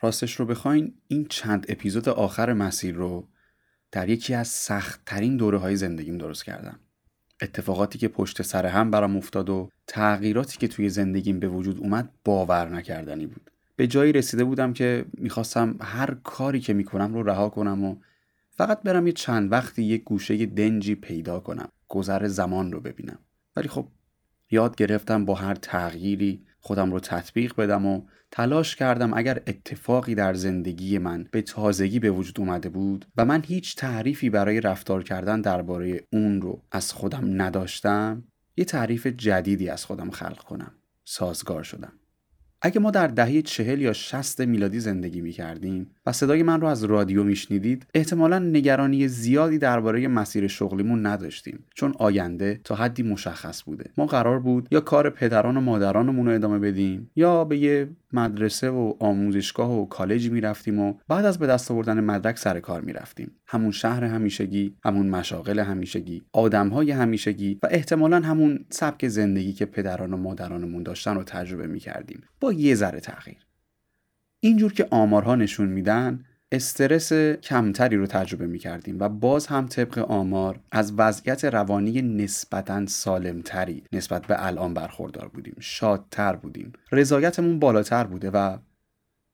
راستش رو بخواین این چند اپیزود آخر مسیر رو در یکی از سختترین دوره های زندگیم درست کردم. اتفاقاتی که پشت سر هم برام افتاد و تغییراتی که توی زندگیم به وجود اومد باور نکردنی بود. به جایی رسیده بودم که می‌خواستم هر کاری که می‌کنم رو رها کنم و فقط برم یه چند وقتی یه گوشه دنجی پیدا کنم گذر زمان رو ببینم. ولی خب یاد گرفتم با هر تغییری خودم رو تطبیق بدم و تلاش کردم اگر اتفاقی در زندگی من به تازگی به وجود اومده بود و من هیچ تعریفی برای رفتار کردن درباره اون رو از خودم نداشتم یه تعریف جدیدی از خودم خلق کنم. سازگار شدم. اگه ما در دهه چهل یا شست میلادی زندگی می کردیم و صدای من رو از رادیو میشنیدید؟ احتمالا نگرانی زیادی درباره مسیر شغلیمون نداشتیم چون آینده تا حدی مشخص بوده. ما قرار بود یا کار پدران و مادرانمون رو ادامه بدیم یا به یه مدرسه و آموزشگاه و کالجی می‌رفتیم و بعد از به دست آوردن مدرک سر کار می‌رفتیم. همون شهر همیشگی همون مشاغل همیشگی آدمهای همیشگی و احتمالا همون سبک زندگی که پدران و مادرانمون داشتن رو تجربه می‌کردیم. با یه ذره تغییر اینجور که آمارها نشون میدن استرس کمتری رو تجربه می کردیم و باز هم طبق آمار از وضعیت روانی نسبتا سالمتری نسبت به الان برخوردار بودیم. شادتر بودیم. رضایتمون بالاتر بوده و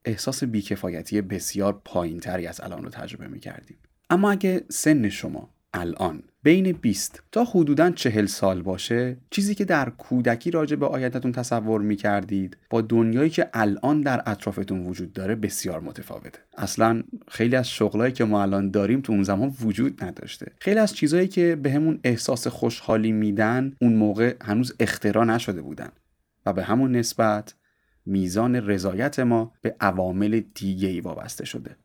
احساس بیکفایتی بسیار پایینتری از الان رو تجربه می کردیم اما اگه سن شما الان بین 20 تا حدودا 40 سال باشه چیزی که در کودکی راجع به آیندهتون تصور می کردید با دنیایی که الان در اطرافتون وجود داره بسیار متفاوته. اصلا خیلی از شغلایی که ما الان داریم تو اون زمان وجود نداشته. خیلی از چیزهایی که بهمون به احساس خوشحالی میدن اون موقع هنوز اختراع نشده بودن. و به همون نسبت میزان رضایت ما به عوامل دیگه ای وابسته شده.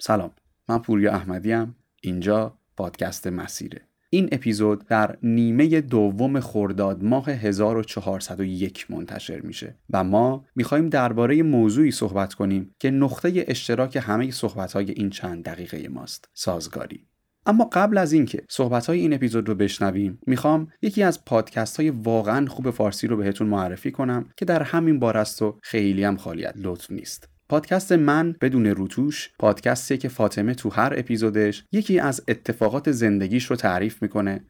سلام من پوریا احمدیم. اینجا پادکست مسیره. این اپیزود در نیمه دوم خرداد ماه 1401 منتشر میشه و ما می‌خوایم درباره موضوعی صحبت کنیم که نقطه اشتراک همه صحبتهای این چند دقیقه ماست. سازگاری. اما قبل از اینکه صحبت های این اپیزود رو بشنویم می‌خوام یکی از پادکست های واقعا خوب فارسی رو بهتون معرفی کنم که در همین بار است و خیلی هم خالیت لطف نیست. پادکست من بدون روتوش پادکستی که فاطمه تو هر اپیزودش یکی از اتفاقات زندگیش رو تعریف می‌کنه.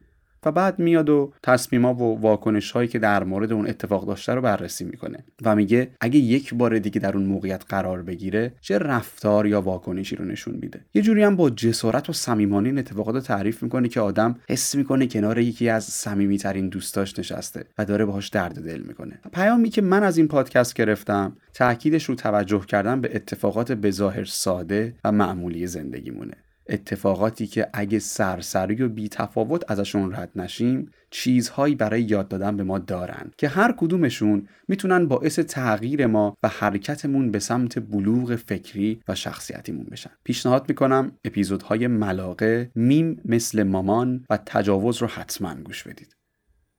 و بعد میاد و تصمیما و واکنش هایی که در مورد اون اتفاق داشته رو بررسی می‌کنه و میگه اگه یک بار دیگه در اون موقعیت قرار بگیره چه رفتار یا واکنشی رو نشون میده. یه جوری هم با جسارت و صمیمانه این اتفاقات رو تعریف می‌کنه که آدم حس می‌کنه کنار یکی از صمیمیترین دوستاش نشسته و داره باهاش درد دل می‌کنه. پیامی که من از این پادکست گرفتم تاکیدش رو توجه کردن به اتفاقات بظاهر ساده و معمولی زندگیمونه. اتفاقاتی که اگه سرسری و بی تفاوت ازشون رد نشیم چیزهایی برای یاد دادن به ما دارن که هر کدومشون می‌تونن باعث تغییر ما و حرکتمون به سمت بلوغ فکری و شخصیتیمون بشن. پیشنهاد می‌کنم اپیزودهای ملاقه میم مثل مامان و تجاوز رو حتما گوش بدید.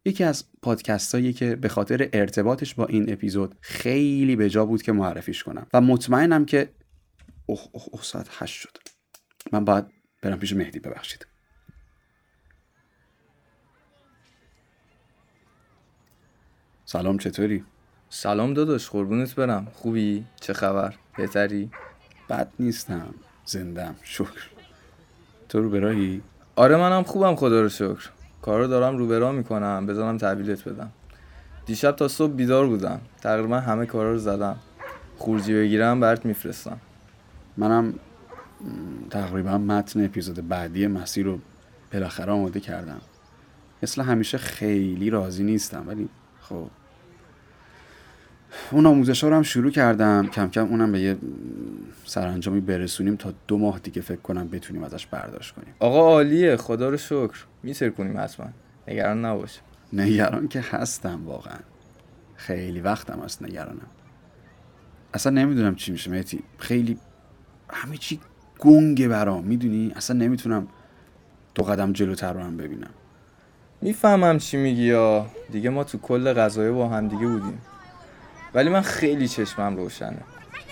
یکی از پادکست هایی که به خاطر ارتباطش با این اپیزود خیلی به جا بود که معرفیش کنم و مطمئنم که اوه اوه اوه ساعت هشت شد. من باید برم پیش مهدی ببخشید. سلام چطوری؟ سلام داداش قربونت برم. خوبی؟ چه خبر؟ بهتری؟ بد نیستم. زندم. شکر. تو رو برایی؟ آره منم خوبم خدا رو شکر. کارو دارم رو برا می‌کنم. بزنم تحویلت بدم. دیشب تا صبح بیدار بودم. تقریبا همه کارا رو زدم. خورجی بگیرم برات میفرستم. منم تقریبا متن اپیزود بعدی مسیر رو بالاخره آماده کردم. مثل همیشه خیلی راضی نیستم ولی خب. اون آموزش ها رو هم شروع کردم. کم کم اونم به یه سرانجامی برسونیم تا دو ماه دیگه فکر کنم بتونیم ازش برداشت کنیم. آقا عالیه. خدا رو شکر. میسر کنیم حتما. نگران نباش. نگران که هستم واقعا. خیلی وقتم هست نگرانم. اصلا نمی‌دونم چی میشه مهتی خیلی همه چی گنگه برام. می‌دونی؟ اصلا نمی‌تونم دو قدم جلوتر رو هم ببینم. می‌فهمم چی میگی یا. دیگه ما تو کل غذایه با هم دیگه بودیم. ولی من خیلی چشمم روشنه.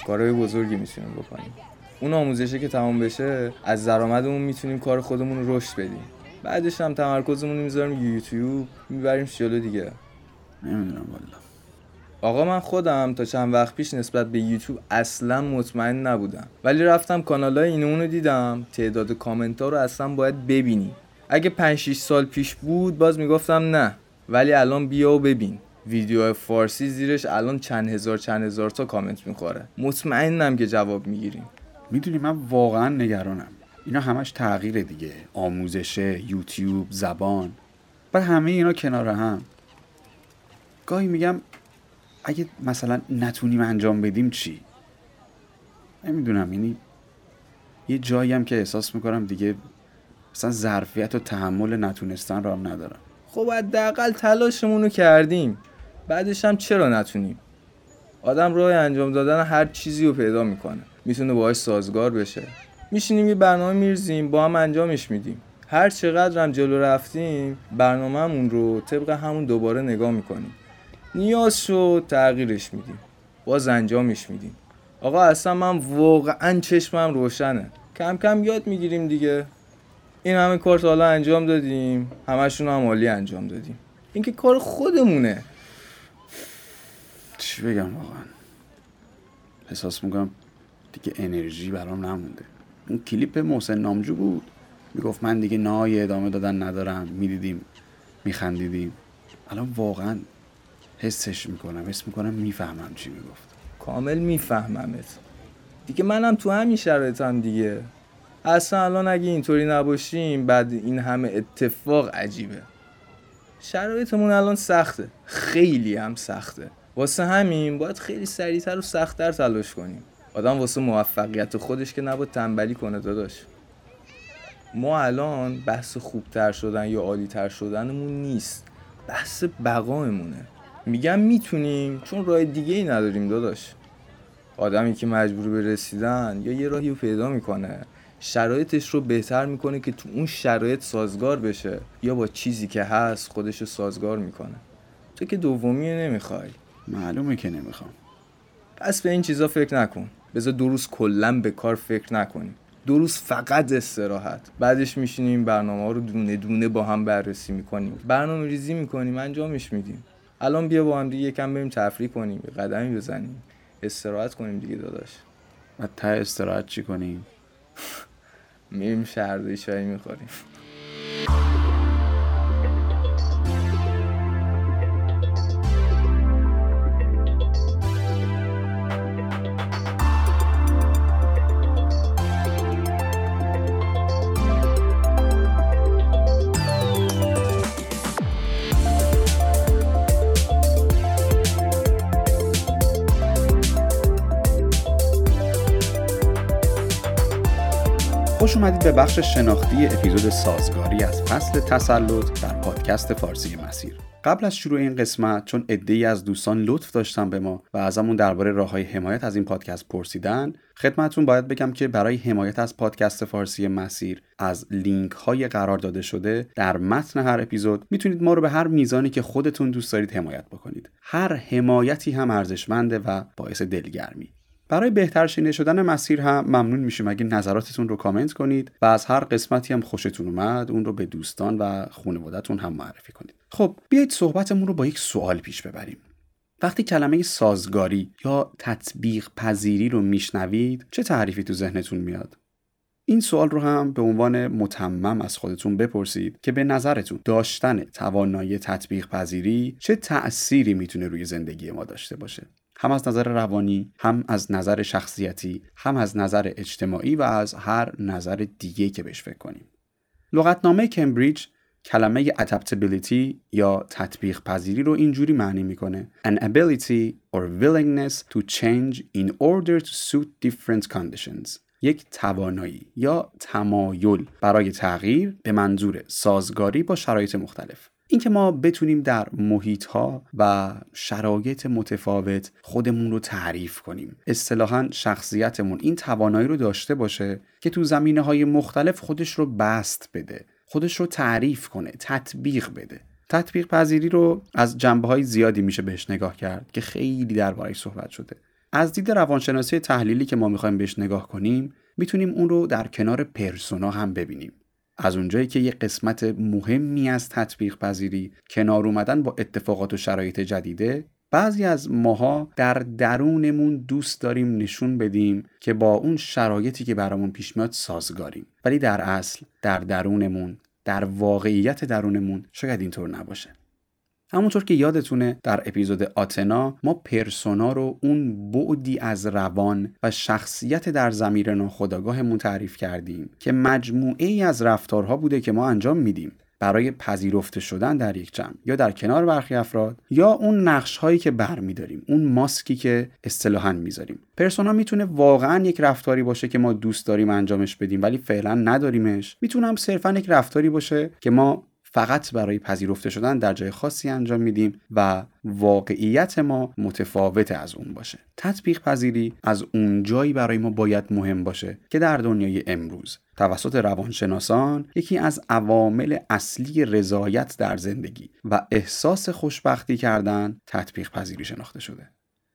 کارهای بزرگی می‌تونیم بکنیم. اون آموزشه که تمام بشه از درآمدمون می‌تونیم کار خودمون رو رشد بدیم. بعدش هم تمرکزمون می‌ذاریم یوتیوب می‌بریم جلو دیگه. نمی‌دونم والا آقا من خودم تا چند وقت پیش نسبت به یوتیوب اصلا مطمئن نبودم. ولی رفتم کانال های اینو اونو دیدم. تعداد کامنت ها رو اصلا باید ببینی. اگه 5 6 سال پیش بود باز می‌گفتم نه. ولی الان بیا و ببین. ویدیو فارسی زیرش الان چند هزار چند هزار تا کامنت می‌خوره. مطمئنم که جواب می‌گیریم. می‌دونی من واقعا نگرانم. اینا همش تغییر دیگه. آموزشه یوتیوب زبان. بعد همه اینا کنار هم. گاهی میگم اگه مثلا نتونیم انجام بدیم چی؟ نمی‌دونم یعنی یه جایی هم که احساس می‌کنم دیگه مثلا ظرفیت و تحمل نتونستن رو هم ندارم خب حداقل تلاشمون رو کردیم. بعدش هم چرا نتونیم؟ آدم راه انجام دادن هر چیزی رو پیدا می‌کنه. می‌تونه باهاش سازگار بشه. میشینیم یه برنامه میرزیم با هم انجامش میدیم. هر چقدر هم جلو رفتیم برنامهمون رو طبق همون دوباره نگاه می‌کنیم. نیاز شد تغییرش میدیم. باز انجامش میدیم. آقا اصلا من واقعا چشمم روشنه. کم کم یاد می‌گیریم دیگه. این همه کار حالا انجام دادیم. همشون هم عالی انجام دادیم. این که کار خودمونه. چی بگم واقعا؟ احساس می‌کنم دیگه انرژی برام نمونده. اون کلیپ محسن نامجو بود. می‌گفت من دیگه نای ادامه دادن ندارم. می‌دیدیم میخندیدیم. الان واقعا حسش می‌کنم حس می‌کنم می‌فهمم چی می‌گفت. کامل میفهممت. دیگه منم تو همین شرایطم دیگه. اصلا الان اگه اینطوری نباشیم بعد این همه اتفاق عجیبه. شرایطمون الان سخته. خیلی هم سخته. واسه همین باید خیلی سریعتر و سختتر تلاش کنیم. آدم واسه موفقیت خودش که نباید تنبلی کنه داداش. ما الان بحث خوبتر شدن یا عالیتر شدنمون نیست. بحث بقامونه میگم می‌تونیم چون راه دیگه ای نداریم داداش. آدمی که مجبور به رسیدن یا یه راهی رو پیدا می‌کنه شرایطش رو بهتر می‌کنه که تو اون شرایط سازگار بشه یا با چیزی که هست خودش رو سازگار می‌کنه. تو که دومی نمی‌خوای. معلومه که نمی‌خوام. پس به این چیزا فکر نکن. بذار دو روز کلا به کار فکر نکنیم. دو روز فقط استراحت. بعدش میشینیم برنامه ها رو دونه دونه با هم بررسی می‌کنیم. برنامه ریزی می‌کنیم انجامش میدیم. الان بیا با هم دیگه یکم بریم تفریح کنیم یه قدمی بزنیم. استراحت کنیم دیگه داداش. و ته استراحت چی کنیم؟ میریم شهرداری چای می‌خوریم. اومدید به بخش شناختی اپیزود سازگاری از فصل تسلط در پادکست فارسی مسیر. قبل از شروع این قسمت چون ای از دوستان لطف داشتن به ما و ازمون درباره راههای حمایت از این پادکست پرسیدن خدمتتون باید بگم که برای حمایت از پادکست فارسی مسیر از لینک های قرار داده شده در متن هر اپیزود می‌تونید ما رو به هر میزانی که خودتون دوست دارید حمایت بکنید. هر حمایتی هم ارزشمنده و باعث دلگرمی. برای بهتر شنیده شدن مسیر هم ممنون میشیم. اگه نظراتتون رو کامنت کنید و از هر قسمتی هم خوشتون اومد اون رو به دوستان و خانوادهتون هم معرفی کنید. خب بیایید صحبتمون رو با یک سوال پیش ببریم. وقتی کلمه سازگاری یا تطبیق پذیری رو میشنوید چه تعریفی تو ذهنتون میاد؟ این سوال رو هم به عنوان متمم از خودتون بپرسید که به نظرتون داشتن توانایی تطبیق پذیری چه تأثیری می‌تونه روی زندگی ما داشته باشه. هم از نظر روانی هم از نظر شخصیتی هم از نظر اجتماعی و از هر نظر دیگه که بهش فکر کنیم. لغتنامه کمبریج کلمه adaptability یا تطبیق پذیری رو اینجوری معنی می‌کنه an ability or willingness to change in order to suit different conditions. یک توانایی یا تمایل برای تغییر به منظور سازگاری با شرایط مختلف. اینکه ما بتونیم در محیط ها و شرایط متفاوت خودمون رو تعریف کنیم. اصطلاحا شخصیتمون این توانایی رو داشته باشه که تو زمینه های مختلف خودش رو بست بده خودش رو تعریف کنه تطبیق بده. تطبیق پذیری رو از جنبه های زیادی میشه بهش نگاه کرد که خیلی دربارهش صحبت شده. از دید روانشناسی تحلیلی که ما می‌خوایم بهش نگاه کنیم می‌تونیم اون رو در کنار پرسونا هم ببینیم. از اونجایی که یه قسمت مهمی از تطبیق پذیری کنار اومدن با اتفاقات و شرایط جدیده بعضی از ماها در درونمون دوست داریم نشون بدیم که با اون شرایطی که برامون پیش میاد سازگاریم. ولی در اصل در درونمون در واقعیت درونمون شاید اینطور نباشه. همونطور که یادتونه در اپیزود آتنا ما پرسونا رو اون بعدی از روان و شخصیت در زمیر ناخودآگاهمون تعریف کردیم که مجموعه ای از رفتارها بوده که ما انجام میدیم. برای پذیرفته شدن در یک جمع یا در کنار برخی افراد یا اون نقش هایی که برمیداریم اون ماسکی که اصطلاحا می‌ذاریم. پرسونا می‌تونه واقعا یک رفتاری باشه که ما دوست داریم انجامش بدیم ولی فعلا نداریمش. می‌تونه هم صرفا یک رفتاری باشه که ما فقط برای پذیرفته شدن در جای خاصی انجام میدیم و واقعیت ما متفاوت از اون باشه. تطبیق پذیری از اون جایی برای ما باید مهم باشه که در دنیای امروز توسط روانشناسان یکی از عوامل اصلی رضایت در زندگی و احساس خوشبختی کردن تطبیق پذیری شناخته شده.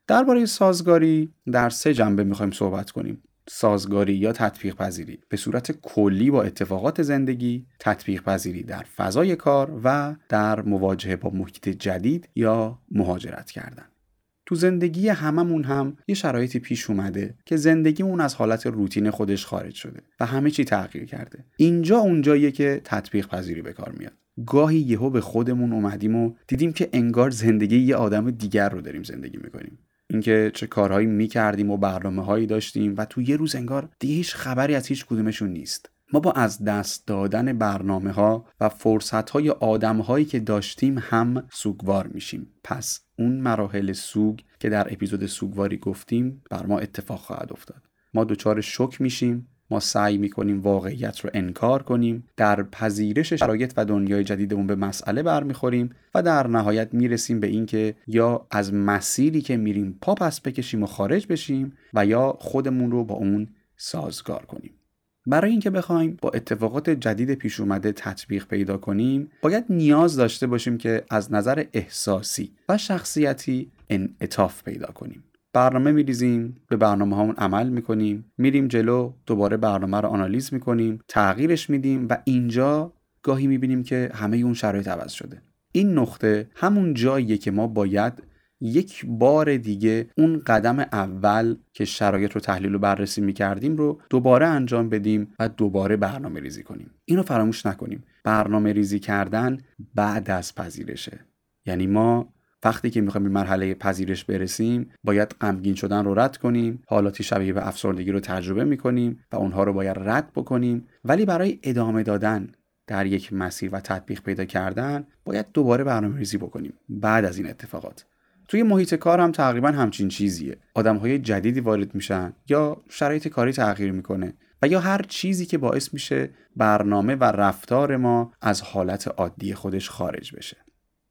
درباره سازگاری در سه جنبه می‌خوایم صحبت کنیم. سازگاری یا تطبیق پذیری. به صورت کلی با اتفاقات زندگی تطبیق پذیری در فضای کار و در مواجهه با محیط جدید یا مهاجرت کردن. تو زندگی هممون هم یه شرایطی پیش اومده که زندگیمون از حالت روتین خودش خارج شده و همه چی تغییر کرده. اینجا اونجاییه که تطبیق پذیری به کار میاد. گاهی یهو به خودمون اومدیم و دیدیم که انگار زندگی یه آدم دیگر رو داریم زندگی می‌کنیم. اینکه چه کارهایی می‌کردیم و برنامه هایی داشتیم و تو یه روز انگار دیگه هیچ خبری از هیچ کدومشون نیست. ما با از دست دادن برنامه ها و فرصت های آدم هایی که داشتیم هم سوگوار میشیم. پس اون مراحل سوگ که در اپیزود سوگواری گفتیم بر ما اتفاق خواهد افتاد. ما دچار شک میشیم ما سعی می‌کنیم واقعیت رو انکار کنیم در پذیرش شرایط و دنیای جدیدمون به مسئله برمیخوریم و در نهایت می‌رسیم به اینکه یا از مسیری که میریم پا پس بکشیم و خارج بشیم و یا خودمون رو با اون سازگار کنیم. برای اینکه بخوایم با اتفاقات جدید پیش اومده تطبیق پیدا کنیم باید نیاز داشته باشیم که از نظر احساسی و شخصیتی انعطاف پیدا کنیم. برنامه میریزیم به برنامه همون عمل می‌کنیم. میریم جلو دوباره برنامه رو آنالیز می‌کنیم تغییرش میدیم و اینجا گاهی می‌بینیم که همه اون شرایط عوض شده. این نقطه همون جاییه که ما باید یک بار دیگه اون قدم اول که شرایط رو تحلیل و بررسی می‌کردیم رو دوباره انجام بدیم و دوباره برنامه ریزی کنیم. اینو فراموش نکنیم. برنامه ریزی کردن بعد از پذیرشه. یعنی ما وقتی که می‌خوایم به مرحله پذیرش برسیم باید غمگین شدن رو رد کنیم حالاتی شبیه به افسردگی رو تجربه می‌کنیم و اونها رو باید رد بکنیم. ولی برای ادامه دادن در یک مسیر و تطبیق پیدا کردن باید دوباره برنامه ریزی بکنیم. بعد از این اتفاقات. توی محیط کار هم تقریبا همچین چیزیه. آدم های جدیدی وارد میشن یا شرایط کاری تغییر می‌کنه و یا هر چیزی که باعث میشه برنامه و رفتار ما از حالت عادی خودش خارج بشه.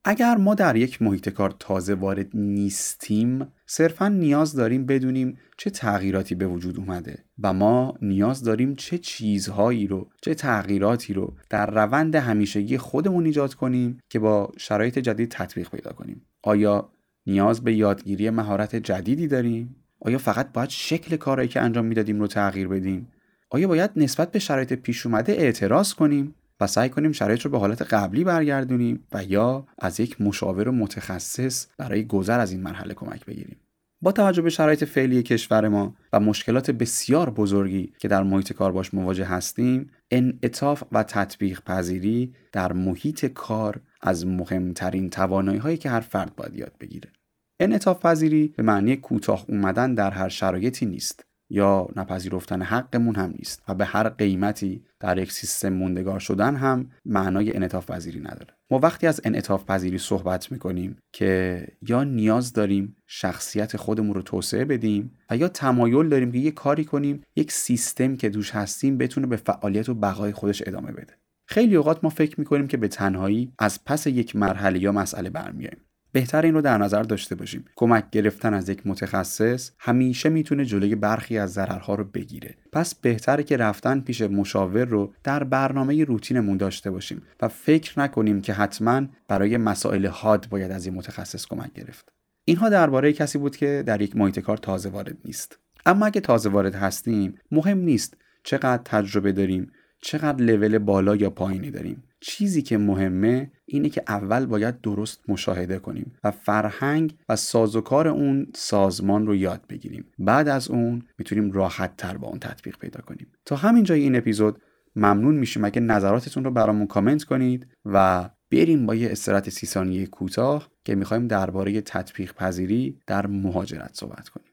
اگر ما در یک محیط کار تازه وارد نیستیم صرفا نیاز داریم بدونیم چه تغییراتی به وجود اومده و ما نیاز داریم چه چیزهایی رو چه تغییراتی رو در روند همیشگی خودمون ایجاد کنیم که با شرایط جدید تطبیق پیدا کنیم. آیا نیاز به یادگیری مهارت جدیدی داریم؟ آیا فقط باید شکل کارهایی که انجام می‌دادیم رو تغییر بدیم؟ آیا باید نسبت به شرایط پیش اومده اعتراض کنیم؟ و سعی کنیم شرایط رو به حالت قبلی برگردونیم و یا از یک مشاور و متخصص برای گذر از این مرحله کمک بگیریم. با توجه به شرایط فعلی کشور ما و مشکلات بسیار بزرگی که در محیط کار باش مواجه هستیم انعطاف و تطبیق پذیری در محیط کار از مهمترین توانایی هایی که هر فرد باید یاد بگیره. انعطاف پذیری به معنی کوتاه اومدن در هر شرایطی نیست. یا نپذیرفتن حقمون هم نیست و به هر قیمتی در یک سیستم موندگار شدن هم معنای انعطاف پذیری نداره. ما وقتی از انعطاف پذیری صحبت می‌کنیم که یا نیاز داریم شخصیت خودمون رو توسعه بدیم و یا تمایل داریم که یه کاری کنیم یک سیستم که دوش هستیم بتونه به فعالیت و بقای خودش ادامه بده. خیلی اوقات ما فکر می‌کنیم که به تنهایی از پس یک مرحله یا مسئله برمیاییم بهتر این رو در نظر داشته باشیم. کمک گرفتن از یک متخصص همیشه می‌تونه جلوی برخی از ضررها رو بگیره. پس بهتره که رفتن پیش مشاور رو در برنامه روتینمون داشته باشیم و فکر نکنیم که حتما برای مسائل حاد باید از این متخصص کمک گرفت. اینها درباره کسی بود که در یک محیط کار تازه وارد نیست. اما اگه تازه وارد هستیم مهم نیست چقدر تجربه داریم چقدر لول بالا یا پایینی داریم. چیزی که مهمه اینه که اول باید درست مشاهده کنیم و فرهنگ و سازوکار اون سازمان رو یاد بگیریم. بعد از اون می‌تونیم راحت تر با اون تطبیق پیدا کنیم. تا همین جای این اپیزود ممنون میشیم اگه نظراتتون رو برامون کامنت کنید و بریم با یه استرات سی ثانیه کوتاه که می‌خوایم درباره تطبیق پذیری در مهاجرت صحبت کنیم.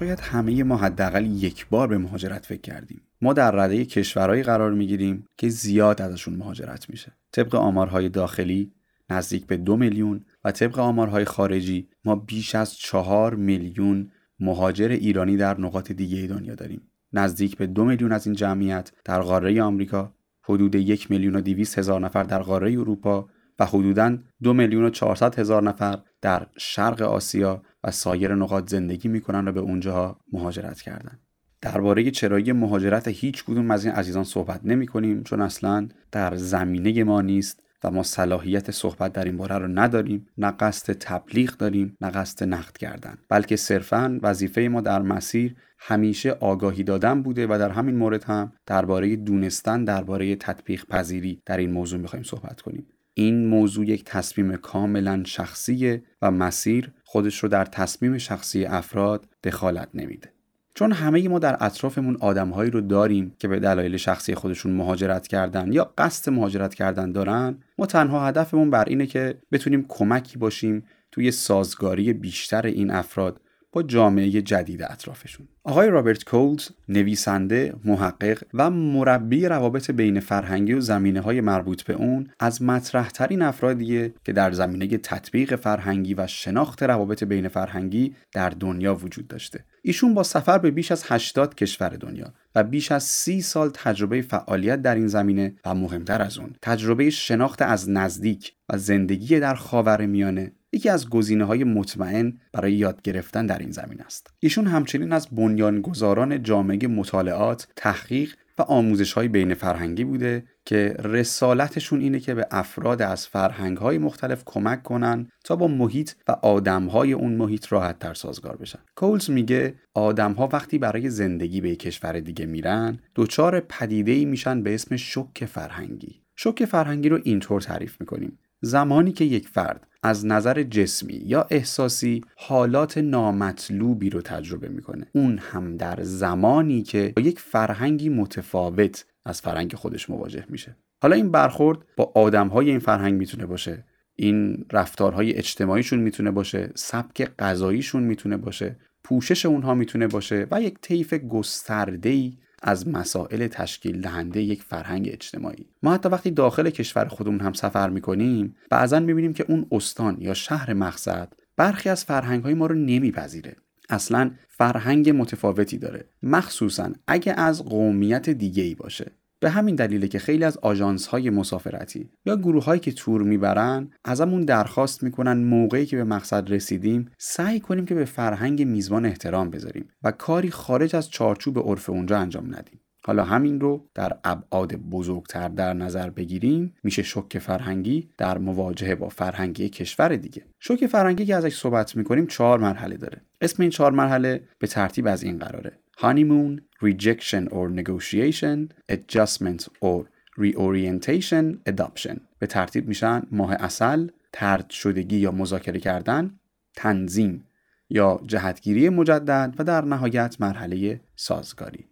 شاید همه ما حداقل یک بار به مهاجرت فکر کردیم. ما در رده کشورهایی قرار می‌گیریم که زیاد ازشون مهاجرت میشه. طبق آمارهای داخلی نزدیک به دو میلیون و طبق آمارهای خارجی ما بیش از چهار میلیون مهاجر ایرانی در نقاط دیگه دنیا داریم. نزدیک به دو میلیون از این جمعیت در قاره آمریکا حدود یک میلیون و دیویس هزار نفر در قاره اروپا و حدوداً دو میلیون و چهارصد هزار نفر در شرق آسیا و سایر نقاط زندگی می‌کنن و به اونجاها مهاجرت کردن. درباره چرایی مهاجرت هیچ کدوم از این عزیزان صحبت نمی کنیم چون اصلا در زمینه ما نیست و ما صلاحیت صحبت در این باره رو نداریم. نه قصد تبلیغ داریم نه قصد نقد کردن. بلکه صرفا وظیفه ما در مسیر همیشه آگاهی دادن بوده و در همین مورد هم درباره دونستن درباره تطبیق پذیری در این موضوع می‌خوایم صحبت کنیم. این موضوع یک تصمیم کاملا شخصیه و مسیر خودش رو در تصمیم شخصی افراد دخالت نمیده. چون همه ما در اطرافمون آدمهایی رو داریم که به دلایل شخصی خودشون مهاجرت کردن یا قصد مهاجرت کردن دارن ما تنها هدفمون بر اینه که بتونیم کمکی باشیم توی سازگاری بیشتر این افراد با جامعه جدید اطرافشون. آقای رابرت کولز نویسنده محقق و مربی روابط بین فرهنگی و زمینه های مربوط به اون از مطرحترین افرادیه که در زمینه تطبیق فرهنگی و شناخت روابط بین فرهنگی در دنیا وجود داشته. ایشون با سفر به بیش از 80 کشور دنیا و بیش از سی سال تجربه فعالیت در این زمینه و مهمتر از اون تجربه شناخت از نزدیک و زندگی در خاور میانه یکی از گزینه های مطمئن برای یاد گرفتن در این زمین است. ایشون همچنین از بنیانگذاران جامعه مطالعات، تحقیق و آموزش های بین فرهنگی بوده که رسالتشون اینه که به افراد از فرهنگ های مختلف کمک کنن تا با محیط و آدم های اون محیط راحت تر سازگار بشن. کولز میگه آدم ها وقتی برای زندگی به کشور دیگه میرن دچار پدیده ای میشن به اسم شک فرهنگی. شک فرهنگی رو اینطور تعریف می‌کنیم. زمانی که یک فرد از نظر جسمی یا احساسی حالات نامطلوبی رو تجربه می‌کنه. اون هم در زمانی که با یک فرهنگی متفاوت از فرهنگ خودش مواجه میشه. حالا این برخورد با آدمهای این فرهنگ می‌تونه باشه. این رفتارهای اجتماعیشون می‌تونه باشه. سبک غذاییشون می‌تونه باشه. پوشش اونها می‌تونه باشه و یک طیف گسترده‌ای از مسائل تشکیل دهنده یک فرهنگ اجتماعی. ما حتی وقتی داخل کشور خودمون هم سفر می‌کنیم بعضا می‌بینیم که اون استان یا شهر مقصد برخی از فرهنگ های ما رو نمیپذیره. اصلا فرهنگ متفاوتی داره. مخصوصا اگه از قومیت دیگه ای باشه. به همین دلیله که خیلی از آژانس های مسافرتی یا گروه هایی که تور می‌برن ازمون درخواست می‌کنن موقعی که به مقصد رسیدیم سعی کنیم که به فرهنگ میزبان احترام بذاریم و کاری خارج از چارچوب عرف اونجا انجام ندیم. حالا همین رو در ابعاد بزرگتر در نظر بگیریم میشه شوک فرهنگی در مواجهه با فرهنگی کشور دیگه. شوک فرهنگی که ازش صحبت می‌کنیم چهار مرحله داره. اسم این چهار مرحله به ترتیب از این قراره. Honeymoon, rejection or negotiation, adjustment or reorientation, adoption. به ترتیب میشن ماه اصل، ترد شدگی یا مذاکره کردن، تنظیم یا جهتگیری مجدد و در نهایت مرحله سازگاری.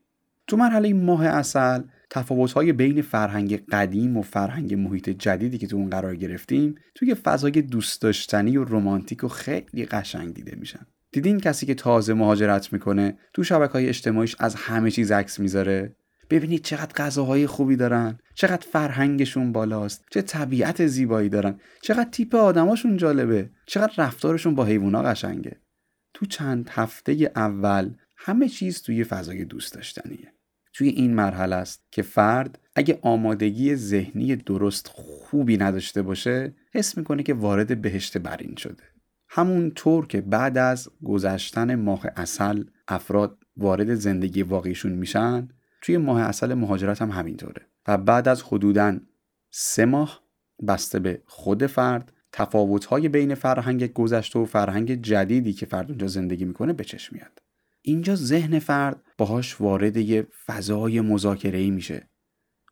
تو مرحله ماه اصل تفاوت‌های بین فرهنگ قدیم و فرهنگ محیط جدیدی که تو اون قرار گرفتیم توی فضای دوست داشتنی و رمانتیک و خیلی قشنگ دیده میشن. دیدین کسی که تازه مهاجرت می‌کنه تو شبکه های اجتماعیش از همه چیز عکس می‌ذاره؟ ببینید چقدر غذاهای خوبی دارن چقدر فرهنگشون بالاست چه طبیعت زیبایی دارن چقدر تیپ آدماشون جالبه چقدر رفتارشون با حیوونا قشنگه. تو چند هفته اول همه چیز توی فضای دوست داشتنیه. توی این مرحله است که فرد اگه آمادگی ذهنی درست خوبی نداشته باشه حس می‌کنه که وارد بهشت برین شده. همون طور که بعد از گذشتن ماه اصل افراد وارد زندگی واقعیشون میشن توی ماه اصل مهاجرت هم همینطوره و بعد از حدوداً سه ماه بسته به خود فرد تفاوت‌های بین فرهنگ گذشته و فرهنگ جدیدی که فرد اونجا زندگی می‌کنه به چشم میاد. اینجا ذهن فرد باهاش وارد یه فضای مذاکره میشه.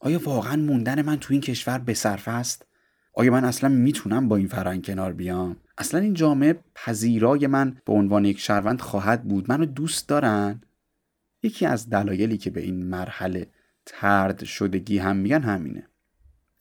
آیا واقعا موندن من تو این کشور به صرف است؟ آیا من اصلا می‌تونم با این فرهنگ کنار بیام؟ اصلا این جامعه پذیرای من به عنوان یک شهروند خواهد بود؟ منو دوست دارن؟ یکی از دلایلی که به این مرحله ترد شدگی هم میگن همینه.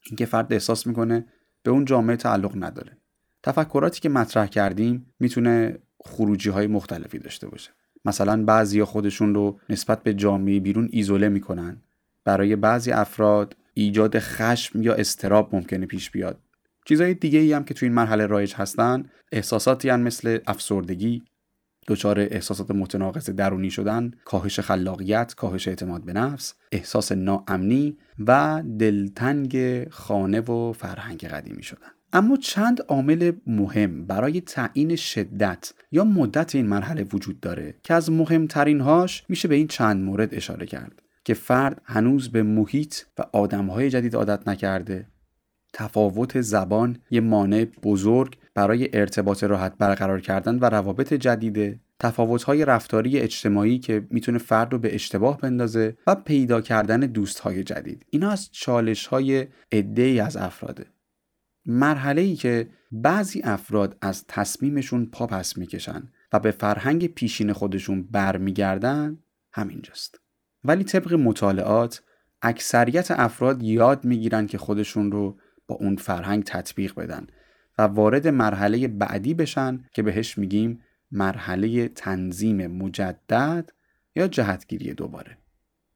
اینکه فرد احساس می‌کنه به اون جامعه تعلق نداره. تفکراتی که مطرح کردیم می‌تونه خروجی های مختلفی داشته باشه. مثلا بعضی خودشون رو نسبت به جامعه بیرون ایزوله می‌کنن. برای بعضی افراد ایجاد خشم یا استراب ممکنه پیش بیاد. چیزهای دیگه ای هم که تو این مرحله رایج هستن احساساتی هم مثل افسردگی دچار احساسات متناقض درونی شدن کاهش خلاقیت کاهش اعتماد به نفس احساس ناامنی و دلتنگ خانه و فرهنگ قدیمی شدن. اما چند عامل مهم برای تعیین شدت یا مدت این مرحله وجود داره که از مهمترین هاش میشه به این چند مورد اشاره کرد که فرد هنوز به محیط و آدمهای جدید عادت نکرده. تفاوت زبان یه مانع بزرگ برای ارتباط راحت برقرار کردن و روابط جدیده تفاوت‌های رفتاری اجتماعی که می‌تونه فرد رو به اشتباه بندازه و پیدا کردن دوستهای جدید. اینا از چالش‌های ای از افراده. مرحله ای که بعضی افراد از تصمیمشون پا پس می‌کشن و به فرهنگ پیشین خودشون برمیگردن همینجاست. ولی طبق مطالعات اکثریت افراد یاد می‌گیرن که خودشون رو با اون فرهنگ تطبیق بدن و وارد مرحله بعدی بشن که بهش میگیم مرحله تنظیم مجدد یا جهتگیری دوباره.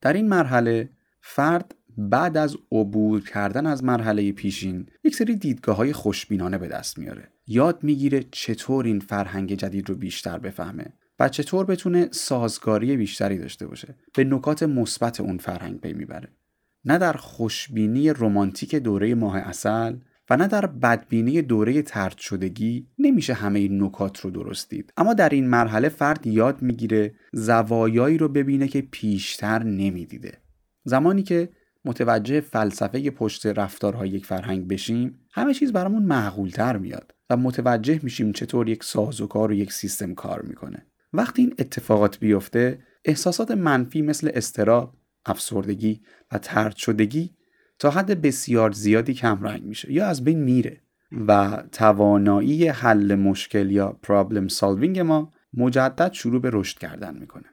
در این مرحله فرد بعد از عبور کردن از مرحله پیشین یک سری دیدگاه های خوشبینانه به دست میاره. یاد می‌گیره چطور این فرهنگ جدید رو بیشتر بفهمه و چطور بتونه سازگاری بیشتری داشته باشه. به نکات مثبت اون فرهنگ پی می‌بره. نه در خوشبینی رمانتیک دوره ماه اصل و نه در بدبینی دوره ترد شدگی نمیشه همه این نکات رو درست دید. اما در این مرحله فرد یاد می‌گیره زوایایی رو ببینه که پیشتر نمی‌دیده. زمانی که متوجه فلسفه پشت رفتارهای یک فرهنگ بشیم همه چیز برامون معقولتر میاد و متوجه میشیم چطور یک سازوکار و یک سیستم کار می‌کنه. وقتی این اتفاقات بیفته احساسات منفی مثل استراب افسردگی و ترد شدگی تا حد بسیار زیادی کمرنگ میشه یا از بین میره و توانایی حل مشکل یا پرابلم سالوینگ ما مجدد شروع به رشد کردن می‌کنه.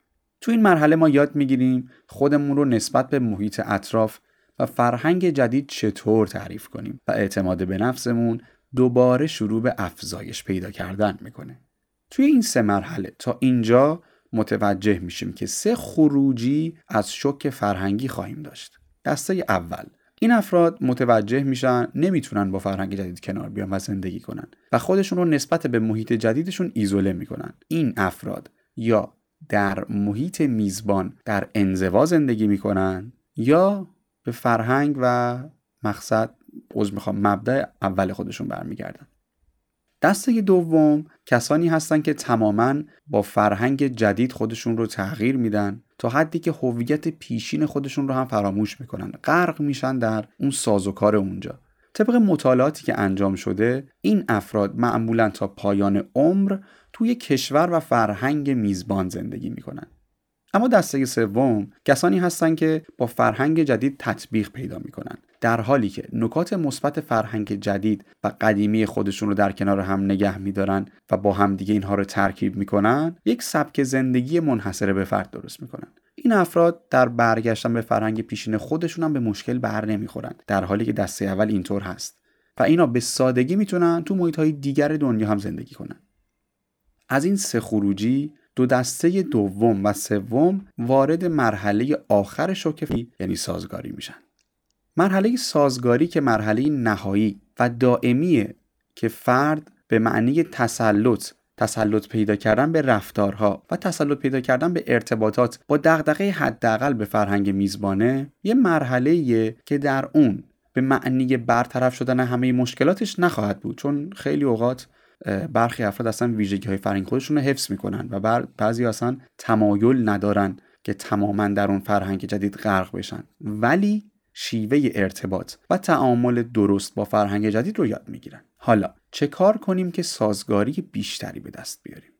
تو این مرحله ما یاد می‌گیریم خودمون رو نسبت به محیط اطراف و فرهنگ جدید چطور تعریف کنیم و اعتماد به نفسمون دوباره شروع به افزایش پیدا کردن می‌کنه. توی این سه مرحله تا اینجا متوجه میشیم که سه خروجی از شک فرهنگی خواهیم داشت. دسته اول این افراد متوجه میشن نمی‌تونن با فرهنگ جدید کنار بیان و زندگی کنن و خودشون رو نسبت به محیط جدیدشون ایزوله می‌کنن. این افراد یا در محیط میزبان در انزوا زندگی می‌کنن یا به فرهنگ و مقصد عذر می‌خوام مبدع اول خودشون برمیگردن. دسته دوم کسانی هستند که تماما با فرهنگ جدید خودشون رو تغییر میدن تا حدی که هویت پیشین خودشون رو هم فراموش می‌کنن. غرق میشن در اون سازوکار اونجا. طبق مطالعاتی که انجام شده این افراد معمولا تا پایان عمر توی کشور و فرهنگ میزبان زندگی می‌کنن. اما دسته سوم کسانی هستند که با فرهنگ جدید تطبیق پیدا می‌کنن. در حالی که نکات مثبت فرهنگ جدید و قدیمی خودشون رو در کنار هم نگه میدارن و با همدیگه اینها رو ترکیب می‌کنن یک سبک زندگی منحصره به فرد درست می‌کنن. این افراد در برگشتن به فرهنگ پیشین خودشون هم به مشکل بر نمی‌خورن. در حالی که دسته اول اینطور هست. و اینا به سادگی می‌تونن تو محیط های دیگر دنیا هم زندگی کنن. از این سه خروجی دو دسته دوم و سوم وارد مرحله آخر شوکفی یعنی سازگاری میشن. مرحله سازگاری که مرحله نهایی و دائمیه که فرد به معنی تسلط تسلط پیدا کردن به رفتارها و تسلط پیدا کردن به ارتباطات با دغدغه حداقل به فرهنگ میزبانه یه مرحله که در اون به معنی برطرف شدن همه مشکلاتش نخواهد بود چون خیلی اوقات برخی افراد اصلا ویژگی های فرهنگ خودشون رو حفظ می‌کنن و بعضی اصلا تمایل ندارن که تماما در اون فرهنگ جدید غرق بشن. ولی شیوه ارتباط و تعامل درست با فرهنگ جدید رو یاد می‌گیرن. حالا چه کار کنیم که سازگاری بیشتری به دست بیاریم؟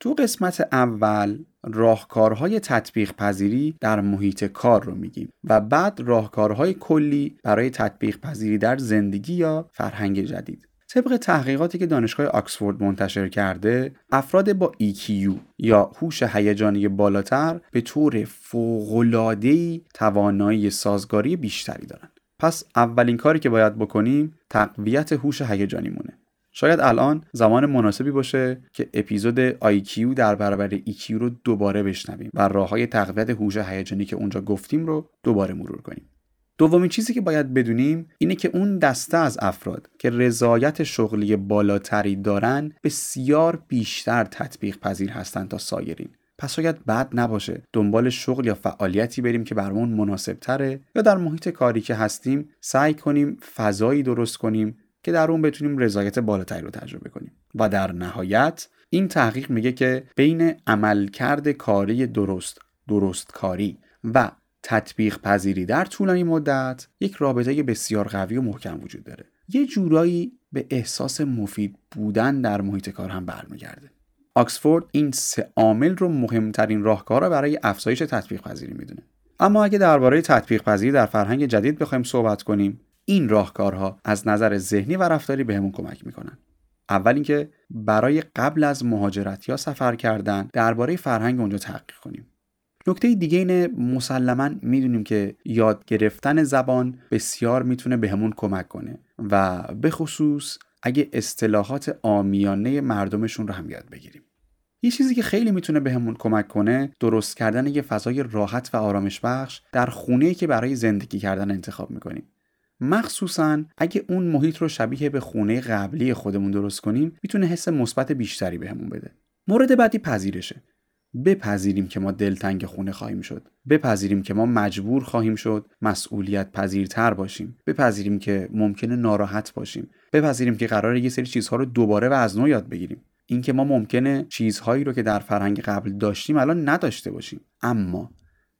تو قسمت اول راهکارهای تطبیق پذیری در محیط کار رو میگیم و بعد راهکارهای کلی برای تطبیق پذیری در زندگی یا فرهنگ جدید. طبق تحقیقاتی که دانشگاه آکسفورد منتشر کرده افراد با EQ یا هوش هیجانی بالاتر به طور فوق‌العاده‌ای توانایی سازگاری بیشتری دارند پس اولین کاری که باید بکنیم تقویت هوش هیجانیمونه شاید الان زمان مناسبی باشه که اپیزود IQ در برابر EQ رو دوباره بشنویم و راه های تقویت هوش هیجانی که اونجا گفتیم رو دوباره مرور کنیم. دومین چیزی که باید بدونیم اینه که اون دسته از افراد که رضایت شغلی بالاتری دارن بسیار بیشتر تطبیق پذیر هستند تا سایرین. پس شاید بد نباشه دنبال شغل یا فعالیتی بریم که برامون مناسب تره یا در محیط کاری که هستیم سعی کنیم فضایی درست کنیم که در اون بتونیم رضایت بالاتری رو تجربه کنیم و در نهایت این تحقیق میگه که بین عملکرد کاری درست درست کاری و تطبیق پذیری در طولانی مدت یک رابطه بسیار قوی و محکم وجود داره. یه جورایی به احساس مفید بودن در محیط کار هم برمیگرده. آکسفورد این سه عامل رو مهمترین راهکار برای افزایش تطبیق پذیری می‌دونه. اما اگه درباره تطبیق پذیری در فرهنگ جدید بخوایم صحبت کنیم این راهکارها از نظر ذهنی و رفتاری بهمون کمک می‌کنن. اول اینکه برای قبل از مهاجرت یا سفر کردن درباره فرهنگ اونجا تحقیق کنیم. نکته دیگه اینه مسلما می‌دونیم که یاد گرفتن زبان بسیار می‌تونه بهمون کمک کنه و به خصوص اگه اصطلاحات آمیانه مردمشون رو هم یاد بگیریم. یه چیزی که خیلی می‌تونه بهمون کمک کنه درست کردن یه فضای راحت و آرامش بخش در خونه که برای زندگی کردن انتخاب می‌کنیم. مخصوصا اگه اون محیط رو شبیه به خونه قبلی خودمون درست کنیم می‌تونه حس مثبت بیشتری بهمون بده. مورد بعدی پذیرشه. بپذیریم که ما دلتنگ خونه خواهیم شد. بپذیریم که ما مجبور خواهیم شد مسئولیت پذیرتر باشیم. بپذیریم که ممکنه ناراحت باشیم. بپذیریم که قرار یه سری چیزها رو دوباره و از نو یاد بگیریم. اینکه ما ممکنه چیزهایی رو که در فرهنگ قبل داشتیم الان نداشته باشیم. اما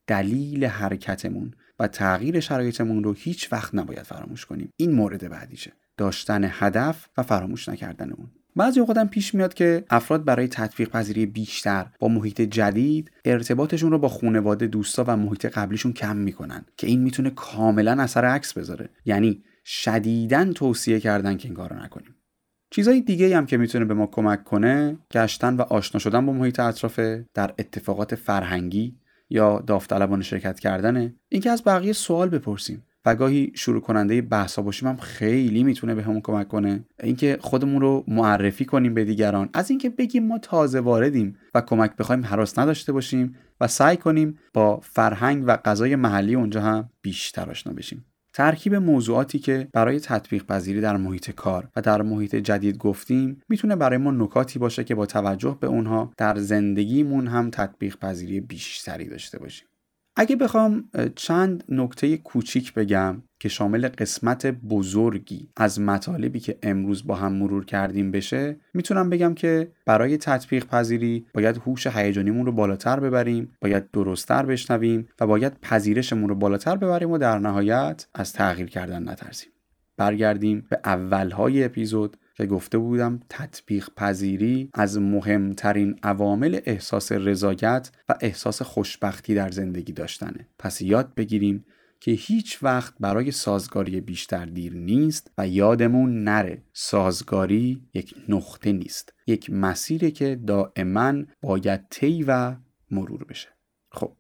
دلیل حرکتمون و تغییر شرایطمون رو هیچ وقت نباید فراموش کنیم. این مورد بعدیشه. داشتن هدف و فراموش نکردن اون بعضی اوقات پیش میاد که افراد برای تطبیق پذیری بیشتر با محیط جدید ارتباطشون رو با خانواده دوستا و محیط قبلیشون کم می‌کنن که این می‌تونه کاملا اثر عکس بذاره. یعنی شدیداً توصیه کردن که این کارو نکنیم. چیزهای دیگه هم که می‌تونه به ما کمک کنه گشتن و آشنا شدن با محیط اطرافه در اتفاقات فرهنگی یا داوطلبانه شرکت کردنه اینکه از بقیه سوال بپرسیم. گاهی شروع کننده بحثا باشیم هم خیلی می‌تونه به همون کمک کنه. اینکه خودمون رو معرفی کنیم به دیگران. از اینکه بگیم ما تازه واردیم و کمک بخوایم حراس نداشته باشیم و سعی کنیم با فرهنگ و غذای محلی اونجا هم بیشتر آشنا بشیم. ترکیب موضوعاتی که برای تطبیق پذیری در محیط کار و در محیط جدید گفتیم می‌تونه برای ما نکاتی باشه که با توجه به اونها در زندگیمون هم تطبیق پذیری بیشتری داشته باشیم. اگه بخوام چند نکته کوچیک بگم که شامل قسمت بزرگی از مطالبی که امروز با هم مرور کردیم بشه می‌تونم بگم که برای تطبیق پذیری باید هوش هیجانیمون رو بالاتر ببریم باید درستتر بشنویم و باید پذیرشمون رو بالاتر ببریم و در نهایت از تغییر کردن نترسیم. برگردیم به اولهای اپیزود که گفته بودم تطبیق پذیری از مهمترین عوامل احساس رضایت و احساس خوشبختی در زندگی داشتنه. پس یاد بگیریم که هیچ وقت برای سازگاری بیشتر دیر نیست و یادمون نره سازگاری یک نقطه نیست یک مسیری که دائما باید طی و مرور بشه. خب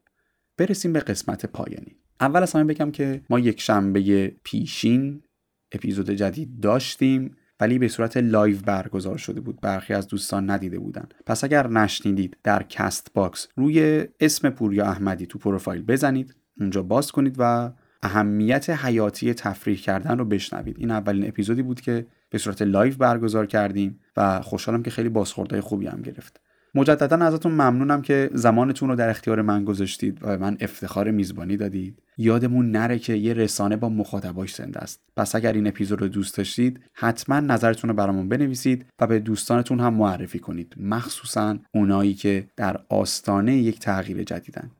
برسیم به قسمت پایانی. اول از همه بگم که ما یک شنبه پیشین اپیزود جدید داشتیم. ولی به صورت live برگزار شده بود. برخی از دوستان ندیده بودن. پس اگر نشنیدید در Castbox روی اسم پوریا احمدی تو پروفایل بزنید اونجا باز کنید و اهمیت حیاتی تفریح کردن رو بشنوید. این اولین اپیزودی بود که به صورت live برگزار کردیم و خوشحالم که خیلی بازخوردهای خوبی هم گرفت. مجددا ازتون ممنونم که زمانتون رو در اختیار من گذاشتید و من افتخار میزبانی دادید. یادمون نره که یه رسانه با مخاطباش زنده است پس اگر این اپیزود رو دوست داشتید حتما نظرتون رو برامون بنویسید و به دوستانتون هم معرفی کنید. مخصوصا اونایی که در آستانه یک تغییر جدیدن.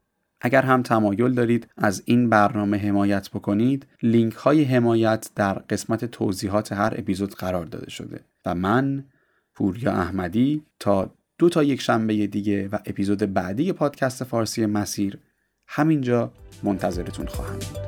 اگر هم تمایل دارید از این برنامه حمایت بکنید لینک های حمایت در قسمت توضیحات هر اپیزود قرار داده شده. و من پوریا احمدی تا دو تا یک شنبه دیگه و اپیزود بعدی پادکست فارسی مسیر همینجا منتظرتون خواهم بود.